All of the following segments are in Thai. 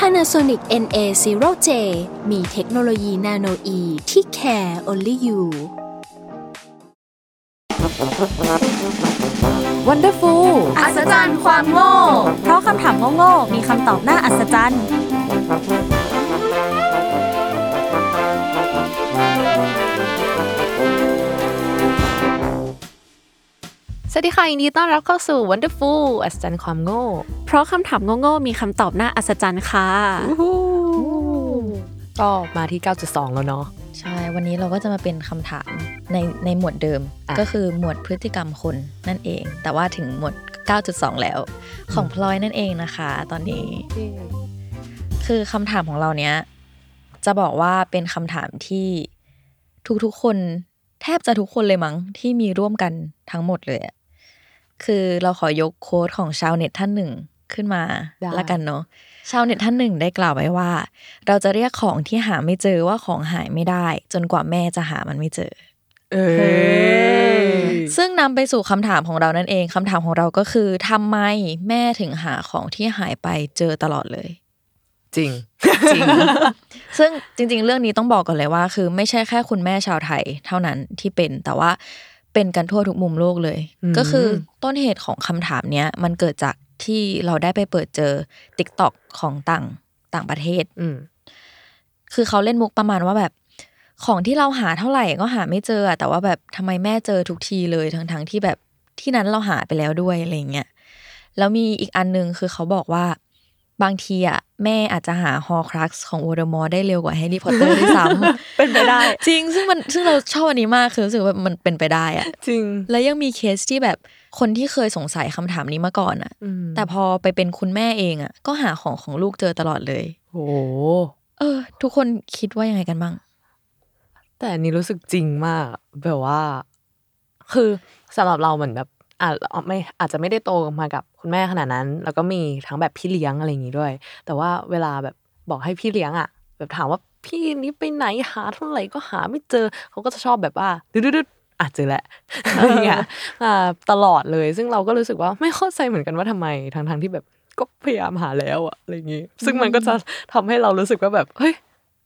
Panasonic NA0J มีเทคโนโลยีนาโนอีที่ care only you Wonderful อัศจรรย์ความโง่ เพราะคำถามโง่ๆมีคำตอบน่าอัศจรรย์ สวัสดีค่ะยินดีต้อนรับเข้าสู่ Wonderful อัศจรรย์ความโง่ เพราะคำถามโง่ๆมีคำตอบน่าอัศจรรย์ค่ะ ก็มาที่ 9.2 แล้วเนาะ ใช่ วันนี้เราก็จะมาเป็นคำถามในในหมวดเดิม อะ ก็คือหมวดพฤติกรรมคนนั่นเอง แต่ว่าถึงหมวด 9.2 แล้ว ของพลอยนั่นเองนะคะ ตอนนี้ คือคำถามของเราเนี้ย จะบอกว่าเป็นคำถามที่ทุกๆ คนแทบจะทุกคนเลยมั้งที่มีร่วมกันทั้งหมดเลยอะคือเราขอยกโค้ดของชาวเน็ตท่านหนึ่ง ขึ้นมาได้ละกันเนาะชาวเน็ตท่านหนึ่งได้กล่าวไว้ว่า เราจะเรียกของที่หาไม่เจอว่าของหายไม่ได้ จนกว่าแม่จะหามันไม่เจอเออซึ่งนำไปสู่คำถามของเรานั่นเองคำถามของเราก็คือทำไมแม่ถึงหาของที่หายไปเจอตลอดเลย จริงจริง ซึ่งจริง ๆ เรื่องนี้ต้องบอกก่อนเลยว่า คือไม่ใช่แค่คุณแม่ชาวไทย เท่านั้นที่เป็นแต่ว่าเป็นกันทั่วทุกมุมโลกเลยอืมก็คือต้นเหตุของคำถามเนี้ยมันเกิดจาก ที่เราได้ไปเปิดเจอ t ิ k t o k ของต่างต่างประเทศ อืมคือเขาเล่นมุกประมาณว่าแบบ ของที่เราหาเท่าไหร่ก็หาไม่เจออะแต่ว่าแบบทำไมแม่เจอทุกทีเลยทั้งทั้งๆที่แบบที่นั้นเราหาไปแล้วด้วยอะไรเงี้ยแล้วมีอีกอันนึงคือเขาบอกว่าบางทีอะแม่อาจจะหาฮอร์ครักซ์ของโวลเดอมอร์ได้เร็วกว่าแฮร์รี่พอตเตอร์ด้วยซ้ำเป็นไปได้ จริงซึ่งมันซึ่งเราชอบอันนี้มากคือรู้สึกว่ามันเป็นไปได้อะจริง แล้วยังมีเคสที่แบบ คนที่เคยสงสัยคำถามนี้มาก่อนอะอืมแต่พอไปเป็นคุณแม่เองอะก็หาของของลูกเจอตลอดเลยโอ้เออ ทุกคนคิดว่ายังไงกันบ้าง แต่อันนี้รู้สึกจริงมาก แบบว่า คือสำหรับเราเหมือนแบบอาจไม่อาจจะไม่ได้โตมากับคุณแม่ขนาดนั้น แล้วก็มีทั้งแบบพี่เลี้ยงอะไรอย่างงี้ด้วย แต่ว่าเวลาแบบบอกให้พี่เลี้ยงอะ แบบถามว่าพี่นี้ไปไหนหาเท่าไหร่ก็หาไม่เจอ เขาก็จะชอบแบบว่าดืดๆๆ อะเจอแหละอะไรอย่างเงี้ยอ่าตลอดเลย ซึ่งเราก็รู้สึกว่าไม่เข้าใจเหมือนกันว่าทำไมทั้งๆที่แบบก็พยายามหาแล้วอะอะไรอย่างงี้ ซึ่งมันก็จะทำให้เรารู้สึกว่าแบบเฮ้ย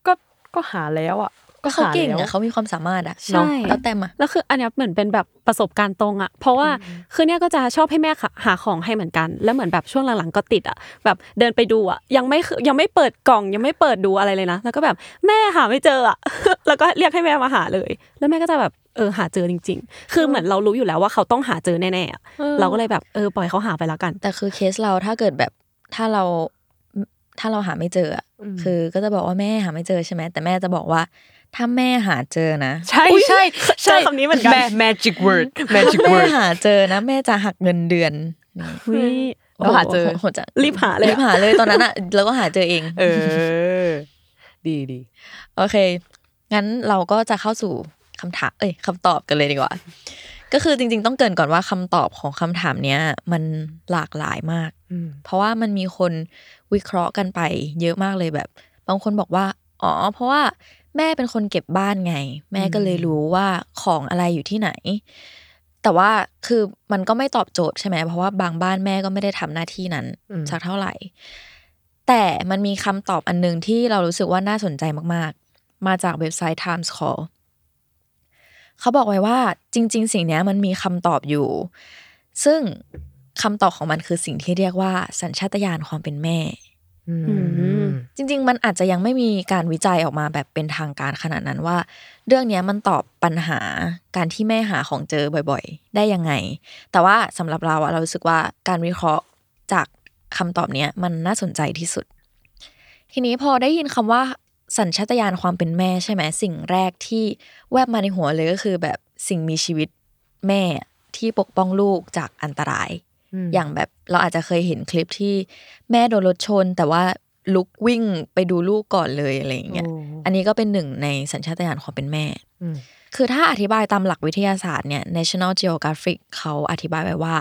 ก็ก็หาแล้วอะ ก็เขาหเก่งแล้วอะเขามีความสามารถอะใช่เนาะแล้วแต่มาแล้วคืออันเนี้ยเหมือนเป็นแบบประสบการณ์ตรงอะเพราะว่าคือเนี่ยก็จะชอบให้แม่หาของให้เหมือนกัน แล้วเหมือนแบบช่วงหลังๆก็ติดอะแบบเดินไปดูอะยังไม่คือยังไม่เปิดกล่อง ยังไม่เปิดดูอะไรเลยนะ แล้วก็แบบแม่หาไม่เจออะแล้วก็เรียกให้แม่มาหาเลย แล้วแม่ก็จะแบบเออหาเจอจริง ๆ คือเหมือนเรารู้อยู่แล้วว่าเขาต้องหาเจอแน่ๆอะเราก็เลยแบบเออปล่อยเขาหาไปแล้วกัน แต่คือเคสเราถ้าเกิดแบบถ้าเราถ้าเราหาไม่เจออะคือก็จะบอกว่าแม่หาไม่เจอใช่ไหมแต่แม่จะบอกว่า ถ้าแม่หาเจอนะ ใช่ใช่ใช่คำนี้เหมือนกันแ magic word magic แม่ word หาเจอนะ แม่จะหักเงินเดือนนี่อุ๊ยเราหาเจอโโโหจะรีบหาเลยอะรีบหาเลยตอนนั้นอะเราก็หาเจอเอง เออ ดีดีโอเค งั้นเราก็จะเข้าสู่คำถาม เอ้ยคำตอบกันเลยดีกว่า ก็คือจริง ๆ ต้องเกรินก่อนว่าคำตอบของคำถามเนี้ย มันหลากหลายมากอืมเพราะว่ามันมีคนวิเคราะห์กันไป เยอะมากเลยแบบ บางคนบอกว่า อ๋อ เพราะว่า แม่เป็นคนเก็บบ้านไง แม่ก็เลยรู้ว่าของอะไรอยู่ที่ไหน แต่ว่าคือมันก็ไม่ตอบโจทย์ใช่ไหมเพราะว่าบางบ้านแม่ก็ไม่ได้ทำหน้าที่นั้นอืมสักเท่าไหร่ แต่มันมีคำตอบอันหนึงที่เรารู้สึกว่าน่าสนใจมากๆ มาจากเว็บไซต์ Times Call เขาบอกไว้ว่าจริง ๆ สิ่งเนี้ยมันมีคำตอบอยู่ ซึ่งคำตอบของมันคือสิ่งที่เรียกว่าสัญชาตญาณความเป็นแม่อืม จริง ๆ มันอาจจะยังไม่มีการวิจัยออกมาแบบเป็นทางการขนาดนั้นว่า เรื่องนี้มันตอบปัญหาการที่แม่หาของเจอบ่อยๆ ได้ยังไง แต่ว่าสำหรับเราอะเรารู้สึกว่าการวิเคราะห์จากคำตอบเนี้ยมันน่าสนใจที่สุด ทีนี้พอได้ยินคำว่าสัญชาตญาณความเป็นแม่ใช่ไหมสิ่งแรกที่แวบมาในหัวเลยก็คือแบบสิ่งมีชีวิตแม่ที่ปกป้องลูกจากอันตราย อย่างแบบเราอาจจะเคยเห็นคลิปที่แม่โดนรถชน แต่ว่าลุกวิ่งไปดูลูกก่อนเลยอะไรอย่างเงี้ยอันนี้ก็เป็นหนึ่งในสัญชาตญาณความเป็นแม่อืมคือถ้าอธิบายตามหลักวิทยาศาสตร์เนี่ย National Geographic เขาอธิบายไว้ว่า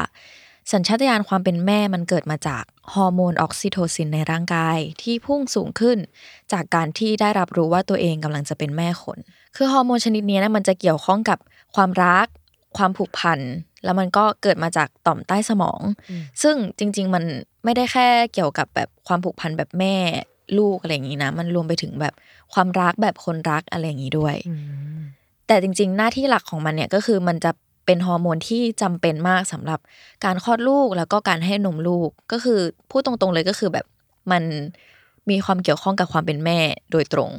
สัญชาตญาณความเป็นแม่มันเกิดมาจากฮอร์โมนออกซิโทซินในร่างกายที่พุ่งสูงขึ้น จากการที่ได้รับรู้ว่าตัวเองกำลังจะเป็นแม่คน คือฮอร์โมนชนิดนี้นะมันจะเกี่ยวข้องกับความรัก ความผูกพัน แล้วมันก็เกิดมาจากต่อมใต้สมอง ซึ่งจริง ๆ มันไม่ได้แค่เกี่ยวกับแบบความผูกพันแบบแม่ลูกอะไรอย่างนี้นะ มันรวมไปถึงแบบความรักแบบคนรักอะไรอย่างนี้ด้วย แต่จริง ๆ หน้าที่หลักของมันเนี่ยก็คือมันจะเป็นฮอร์โมนที่จำเป็นมากสำหรับการคลอดลูกแล้วก็การให้นมลูก ก็คือพูดตรงๆเลยก็คือแบบมันมีความเกี่ยวข้องกับความเป็นแม่โดยตรง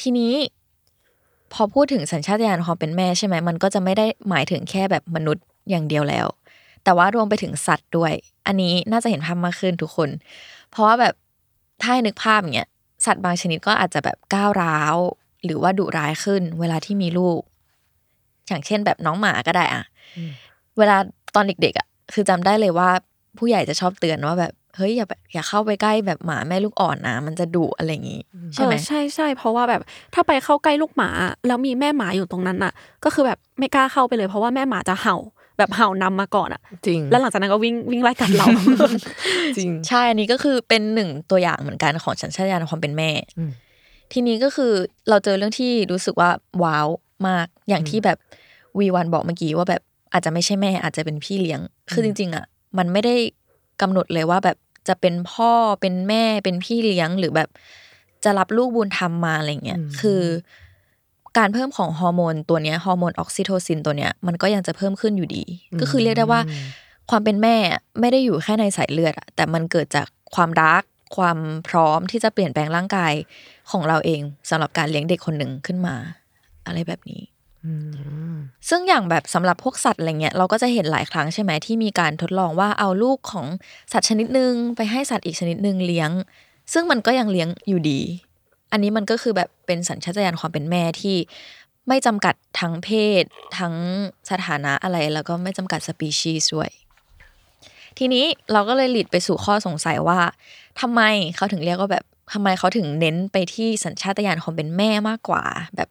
ทีนี้ พอพูดถึงสัญชาตญาณความเป็นแม่ใช่ไหมมันก็จะไม่ได้หมายถึงแค่แบบมนุษย์อย่างเดียวแล้ว แต่ว่ารวมไปถึงสัตว์ด้วย อันนี้น่าจะเห็นภาพมากขึ้นทุกคน เพราะว่าแบบถ้าให้นึกภาพอย่างเงี้ยสัตว์บางชนิดก็อาจจะแบบก้าวร้าว หรือว่าดุร้ายขึ้น เวลาที่มีลูก อย่างเช่นแบบน้องหมาก็ได้อะเวลาตอนเด็กๆอะคือจำได้เลยว่า ผู้ใหญ่จะชอบเตือนว่าแบบเฮ้ยอย่าแบบอย่าเข้าไปใกล้แบบหมาแม่ลูกอ่อนนะมันจะดุอะไรอย่างงี้ใช่ไหมเออใช่ใช่เพราะว่าแบบถ้าไปเข้าใกล้ลูกหมาแล้วมีแม่หมาอยู่ตรงนั้นอะ ก็คือแบบไม่กล้าเข้าไปเลย เพราะว่าแม่หมาจะเห่าแบบเห่านำมาก่อนอะจริงแล้วหลังจากนั้นก็วิ่งวิ่งไล่กัดเราจริงใช่อันนี้ก็คือเป็นหนึ่งตัวอย่างเหมือนกันของสัญชาตญาณความเป็นแม่อืมทีนี้ก็คือเราเจอเรื่องที่รู้สึกว่าว้าวมากอย่างที่แบบวีวันบอกเมื่อกี้ว่าแบบอาจจะไม่ใช่แม่อาจจะเป็นพี่เลี้ยง คือจริง ๆอะ มันไม่ได้กำหนดเลยว่าแบบจะเป็นพ่อเป็นแม่เป็นพี่เลี้ยงหรือแบบจะรับลูกบุญธรรมมาอะไรเงี้ยคือ การเพิ่มของฮอร์โมนตัวเนี้ยฮอร์โมนออกซิโทซินตัวเนี้ยมันก็ยังจะเพิ่มขึ้นอยู่ดี ก็คือเรียกได้ว่า ความเป็นแม่อะไม่ได้อยู่แค่ในสายเลือดอะแต่มันเกิดจากความรักความพร้อมที่จะเปลี่ยนแปลงร่างกายของเราเองสำหรับการเลี้ยงเด็กคนหนึ่งขึ้นมา อะไรแบบนี้ ซึ่งอย่างแบบสำหรับพวกสัตว์อะไรเงี้ยเราก็จะเห็นหลายครั้งใช่ไหมที่มีการทดลองว่าเอาลูกของสัตว์ชนิดหนึ่งไปให้สัตว์อีกชนิดหนึ่งเลี้ยง ซึ่งมันก็ยังเลี้ยงอยู่ดี อันนี้มันก็คือแบบเป็นสัญชาตญาณความเป็นแม่ที่ไม่จำกัดทั้งเพศ ทั้งสถานะอะไรแล้วก็ไม่จำกัดสปีชีส์ด้วย ทีนี้เราก็เลยหลีดไปสู่ข้อสงสัยว่าทำไมเขาถึงเรียกว่าแบบทำไมเขาถึงเน้นไปที่สัญชาตญาณความเป็นแม่มากกว่า แบบ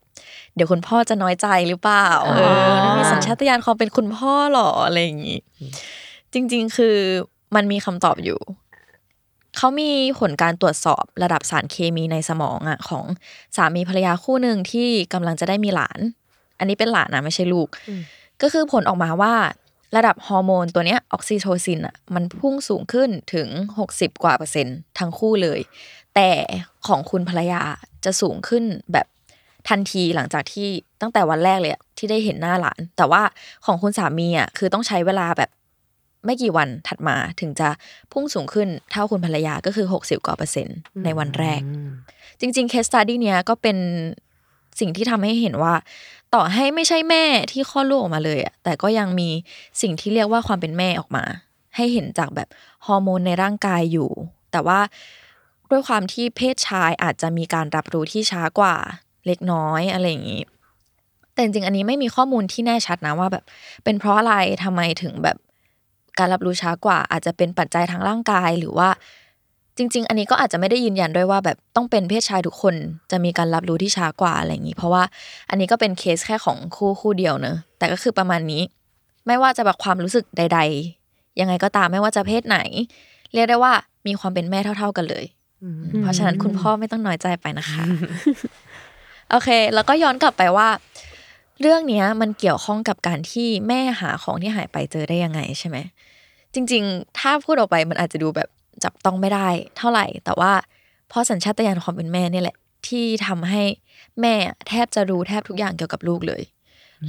เดี๋ยวคุณพ่อจะน้อยใจหรือเปล่าเออไม่มีสัญชาตญาณความเป็นคุณพ่อหรออะไรอย่างนี้ จริง ๆ คือมันมีคำตอบอยู่ เขามีผลการตรวจสอบระดับสารเคมีในสมองอะของสามีภรรยาคู่หนึ่งที่กำลังจะได้มีหลาน อันนี้เป็นหลานนะไม่ใช่ลูก ก็คือผลออกมาว่าระดับฮอร์โมนตัวเนี้ยออกซิโทซินอะมันพุ่งสูงขึ้นถึง 60 กว่าเปอร์เซ็นต์ทั้งคู่เลย แต่ของคุณภรรยาจะสูงขึ้นแบบ ทันทีหลังจากที่ตั้งแต่วันแรกเลยอะที่ได้เห็นหน้าหลาน แต่ว่าของคุณสามีอะคือต้องใช้เวลาแบบไม่กี่วันถัดมาถึงจะพุ่งสูงขึ้นเท่าคุณภรรยาก็คือ 60กว่าเปอร์เซ็นต์ในวันแรก จริงๆ case study เนี้ยก็เป็นสิ่งที่ทำให้เห็นว่า ต่อให้ไม่ใช่แม่ที่คลอดลูกออกมาเลยอะแต่ก็ยังมีสิ่งที่เรียกว่าความเป็นแม่ออกมา ให้เห็นจากแบบฮอร์โมนในร่างกายอยู่ แต่ว่าด้วยความที่เพศชายอาจจะมีการรับรู้ที่ช้ากว่า เล็กน้อยอะไรอย่างนี้ แต่จริงๆอันนี้ไม่มีข้อมูลที่แน่ชัดนะว่าแบบ เป็นเพราะอะไรทำไมถึงแบบการรับรู้ช้ากว่า อาจจะเป็นปัจจัยทางร่างกายหรือว่า จริง ๆ อันนี้ก็อาจจะไม่ได้ยืนยันด้วยว่า แบบต้องเป็นเพศชายทุกคนจะมีการรับรู้ที่ช้ากว่าอะไรอย่างนี้ เพราะว่าอันนี้ก็เป็นเคสแค่ของคู่คู่เดียวเนอะแต่ก็คือประมาณนี้ ไม่ว่าจะแบบความรู้สึกใด ๆ ยังไงก็ตามไม่ว่าจะเพศไหน เรียกได้ว่ามีความเป็นแม่เท่า ๆกันเลยเพราะฉะนั้นคุณพ่อไม่ต้องน้อยใจไปนะคะ โอเค แล้วก็ย้อนกลับไปว่า เรื่องเนี้ยมันเกี่ยวข้องกับการที่แม่หาของที่หายไปเจอได้ยังไงใช่ไหมจริง ๆ ถ้าพูดออกไปมันอาจจะดูแบบจับต้องไม่ได้เท่าไหร่ แต่ว่าเพราะสัญชาตญาณความเป็นแม่เนี่ยแหละ ที่ทำให้แม่แทบจะรู้แทบทุกอย่างเกี่ยวกับลูกเลย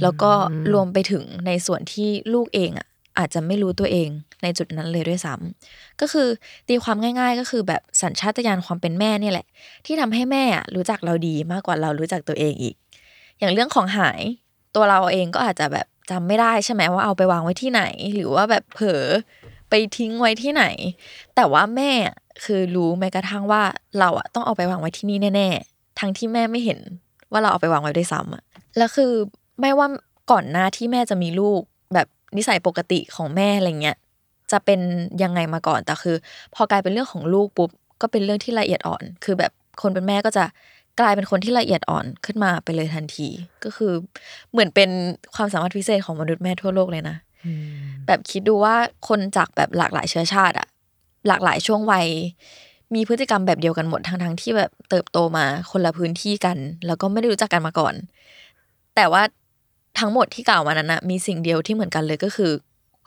แล้วก็รวมไปถึงในส่วนที่ลูกเองอะ อาจจะไม่รู้ตัวเองในจุดนั้นเลยด้วยซ้ำก็คือตีความง่าย ๆ ก็คือแบบสัญชาตญาณความเป็นแม่เนี่ยแหละ ที่ทำให้แม่อะรู้จักเราดีมากกว่าเรารู้จักตัวเองอีก อย่างเรื่องของหายตัวเราเองก็อาจจะแบบจำไม่ได้ใช่ไหมว่าเอาไปวางไว้ที่ไหน หรือว่าแบบเผลอไปทิ้งไว้ที่ไหน แต่ว่าแม่คือรู้แม้กระทั่งว่าเราอะต้องเอาไปวางไว้ที่นี่แน่ๆ ทั้งที่แม่ไม่เห็นว่าเราเอาไปวางไว้ด้วยซ้ำอะแล้วคือไม่ว่าก่อนหน้าที่แม่จะมีลูก แบบ นิสัยปกติของแม่อะไรเงี้ยจะเป็นยังไงมาก่อนแต่คือ พอกลายเป็นเรื่องของลูกปุ๊บก็เป็นเรื่องที่ละเอียดอ่อน คือแบบคนเป็นแม่ก็จะกลายเป็นคนที่ละเอียดอ่อนขึ้นมาไปเลยทันที ก็คือเหมือนเป็นความสามารถพิเศษของมนุษย์แม่ทั่วโลกเลยนะแบบคิดดูว่าคนจากแบบหลากหลายเชื้อชาติอะหลากหลายช่วงวัย มีพฤติกรรมแบบเดียวกันหมดทั้งทั้งๆที่แบบเติบโตมาคนละพื้นที่กัน แล้วก็ไม่ได้รู้จักกันมาก่อน แต่ว่า ทั้งหมดที่กล่าวมานั้นนะมีสิ่งเดียวที่เหมือนกันเลยก็คือ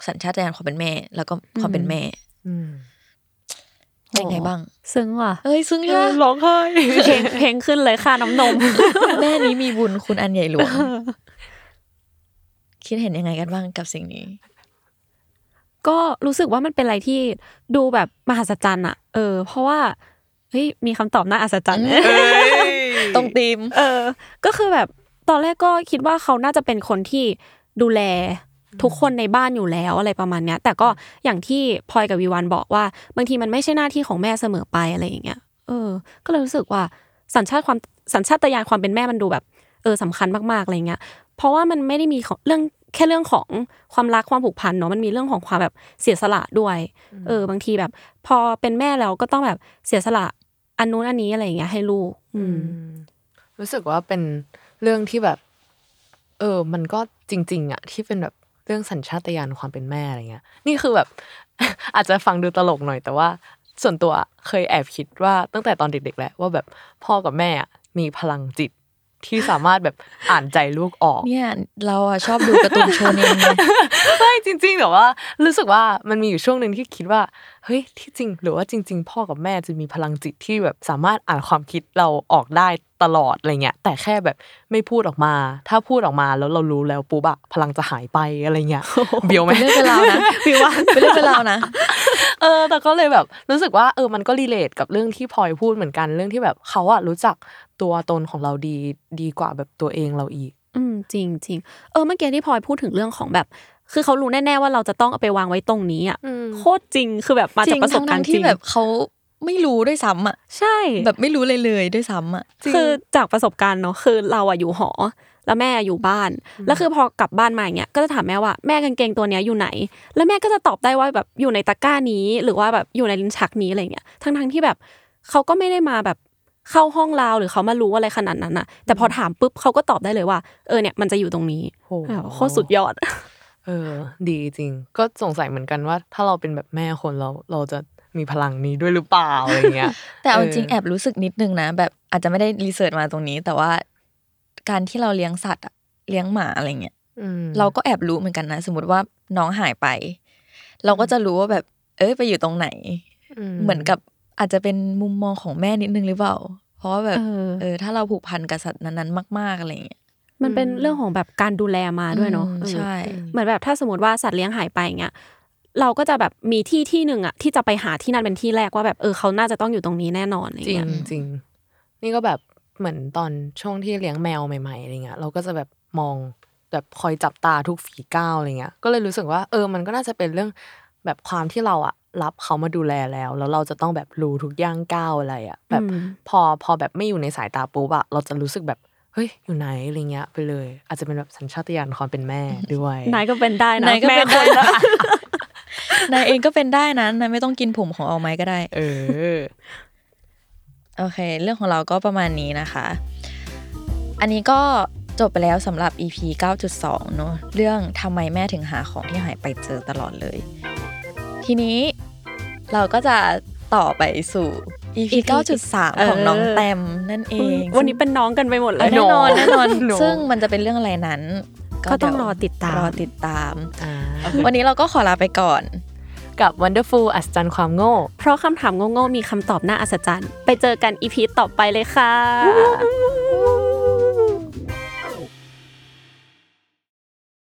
สัญชาตญาณความเป็นแม่ แล้วก็ความเป็นแม่อืมเป็นไงบ้าง ซึ้งว่ะเอ้ยซึ่งค่ะร้องไห้เพลงเพลงขึ้นเลยค่าน้ำนม แม่นี้มีบุญคุณอันใหญ่หลวงคิดเห็นยังไงกันบ้างกับสิ่งนี้ ก็รู้สึกว่ามันเป็นอะไรที่ดูแบบมหัศจรรย์อะเออ เพราะว่าเฮ้ยมีคำตอบน่าอัศจรรย์ตรงตีม เออ ก็คือแบบ ตอนแรกก็คิดว่าเขาน่าจะเป็นคนที่ดูแลทุกคนในบ้านอยู่แล้วอะไรประมาณเนี้ย แต่ก็อย่างที่พลอยกับวีวันบอกว่า บางทีมันไม่ใช่หน้าที่ของแม่เสมอไปอะไรอย่างเงี้ยเออ ก็เลยรู้สึกว่าสัญชาติความสัญชาตญาณความเป็นแม่มันดูแบบ เออสำคัญมากๆอะไรเงี้ย เพราะว่ามันไม่ได้มีของเรื่องแค่เรื่องของความรักความผูกพันเนาะมันมีเรื่องของความแบบเสียสละด้วย เออ บางทีแบบ พอเป็นแม่แล้วก็ต้องแบบเสียสละอันนู้นอันนี้อะไรอย่างเงี้ยให้ลูก อืม รู้สึกว่าเป็น เรื่องที่แบบ เออ มันก็จริง ๆอะที่เป็นแบบเรื่องสัญชาตญาณความเป็นแม่อะไรเงี้ย นี่คือแบบ อาจจะฟังดูตลกหน่อย แต่ว่าส่วนตัวเคยแอบคิดว่าตั้งแต่ตอนเด็กๆแล้วว่าแบบพ่อกับแม่อะมีพลังจิต ที่สามารถแบบอ่านใจลูกออก เนี่ยเราอะชอบดูการ์ตูนโชเนนไงไม่จริง ๆ แต่ว่า รู้สึกว่ามันมีอยู่ช่วงหนึ่งที่คิดว่าเฮ้ยที่จริง หรือว่าจริง ๆ พ่อกับแม่จะมีพลังจิตที่แบบสามารถอ่านความคิดเราออกได้ตลอดอะไรเงี้ยแต่แค่แบบไม่พูดออกมา ถ้าพูดออกมาแล้วเรารู้แล้วปุ๊บอะพลังจะหายไปอะไรเงี้ยเบียวไหมเป็นเรื่องเป็นราวนะพี่ว่าเป็นเรื่องเป็นราวนะ เออ แต่ก็เลยแบบรู้สึกว่าเออมันก็รีเลทกับเรื่องที่พลอยพูดเหมือนกันเรื่องที่แบบเขาอะรู้จักตัวตนของเราดีดีกว่าแบบตัวเองเราอีก อืมจริงจริงเออเมื่อกี้ที่พลอยพูดถึงเรื่องของแบบ คือเขารู้แน่ๆว่าเราจะต้องเอาไปวางไว้ตรงนี้อะอืมโคตรจริงคือแบบมาจจากริงประสบทั้งการทั้งณ์จที่ริงแบบเขา ไม่รู้ด้วยซ้ำอะใช่ แบบไม่รู้เลยเลยด้วยซ้ำอะคือจากประสบการณ์เนาะคือเราอะอยู่หอ แล้วแม่อยู่บ้าน แล้วคือพอกลับบ้านมาอย่างเงี้ยก็จะถามแม่ว่าแม่กางเกงตัวเนี้ยอยู่ไหน แล้วแม่ก็จะตอบได้ว่าแบบอยู่ในตะกร้านี้ หรือว่าแบบอยู่ในลิ้นชักนี้อะไรเงี้ยทั้งทั้งๆที่แบบเขาก็ไม่ได้มาแบบเข้าห้องเราหรือเขามารู้อะไรขนาดนั้นอะแต่พอถามปุ๊บเขาก็ตอบได้เลยว่า เออเนี่ยมันจะอยู่ตรงนี้โอ้แบบโคตรสุดยอด เออ ดีจริง ก็สงสัยเหมือนกันว่า ถ้าเราเป็นแบบแม่คนเราเราจะ มีพลังนี้ด้วยหรือเปล่าอะไรเงี้ย แต่เอาเอจอริงแอบรู้สึกนิดนึงนะ แบบอาจจะไม่ได้รีเสิร์ชมาตรงนี้ แต่ว่าการที่เราเลี้ยงสัตว์อะเลี้ยงหมาอะไรเงี้ยอืมเราก็แอบรู้เหมือนกันนะ สมมติว่าน้องหายไป เราก็จะรู้ว่าแบบ เอ้ยไปอยู่ตรงไหนเหมือนกับอาจจะเป็นมุมมองของแม่นิดนึงหรือเปล่า เพราะว่าแบบเออเออถ้าเราผูกพันกับสัตว์นั้นๆมากๆอะไรเงี้ยมันเป็นเรื่องของแบบการดูแลมาด้วยเนาะอืมเออใช่ เหมือนแบบถ้าสมมติว่าสัตว์เลี้ยงหายไปเงี้ย เราก็จะแบบมีที่ที่หนึ่งอะที่จะไปหาที่นั่นเป็นที่แรกว่าแบบเออเขาน่าจะต้องอยู่ตรงนี้แน่นอนอะไรจริงเงี้ยจริงนี่ก็แบบเหมือนตอนช่วงที่เลี้ยงแมวใหม่ๆอะไรเงี้ยเราก็จะแบบมองแบบคอยจับตาทุกฝีก้าวอะไรเงี้ยก็เลยรู้สึกว่าเออมันก็น่าจะเป็นเรื่องแบบความที่เราอะรับเขามาดูแลแล้ว แล้วเราจะต้องแบบรู้ทุกย่างก้าวอะไรอะแบบอืม พอพอแบบไม่อยู่ในสายตาปุ๊บอะเราจะรู้สึกแบบเฮ้ยอยู่ไหนอะไรเงี้ยไปเลย อาจจะเป็นแบบสัญชาตญาณความเป็นแม่ด้วย นายก็เป็นได้นะนายก็แม่เป็นคได้นละ นายเองก็เป็นได้นะนายไม่ต้องกินผมของเอาไม้ก็ได้ เออ โอเค เรื่องของเราก็ประมาณนี้นะคะ อันนี้ก็จบไปแล้วสำหรับ EP 9.2 เนอะเรื่องทำไมแม่ถึงหาของที่หายไปเจอตลอดเลย ทีนี้เราก็จะต่อไปสู่ EP 9.3 ของน้องแตมนั่นเอง วันนี้เป็นน้องกันไปหมดเลเออยแน่นอนแน่นอนหนูซึ่งมันจะเป็นเรื่องอะไรนั้น ก็ต้องเยวรอติดตามรอติดตามอ่าวันนี้เราก็ขอลาไปก่อน กับ Wonderful อัศจรรย์ความโง่ เพราะคำถามโง่ๆมีคำตอบน่าอัศจรรย์ ไปเจอกันอีพีต่อไปเลยค่ะ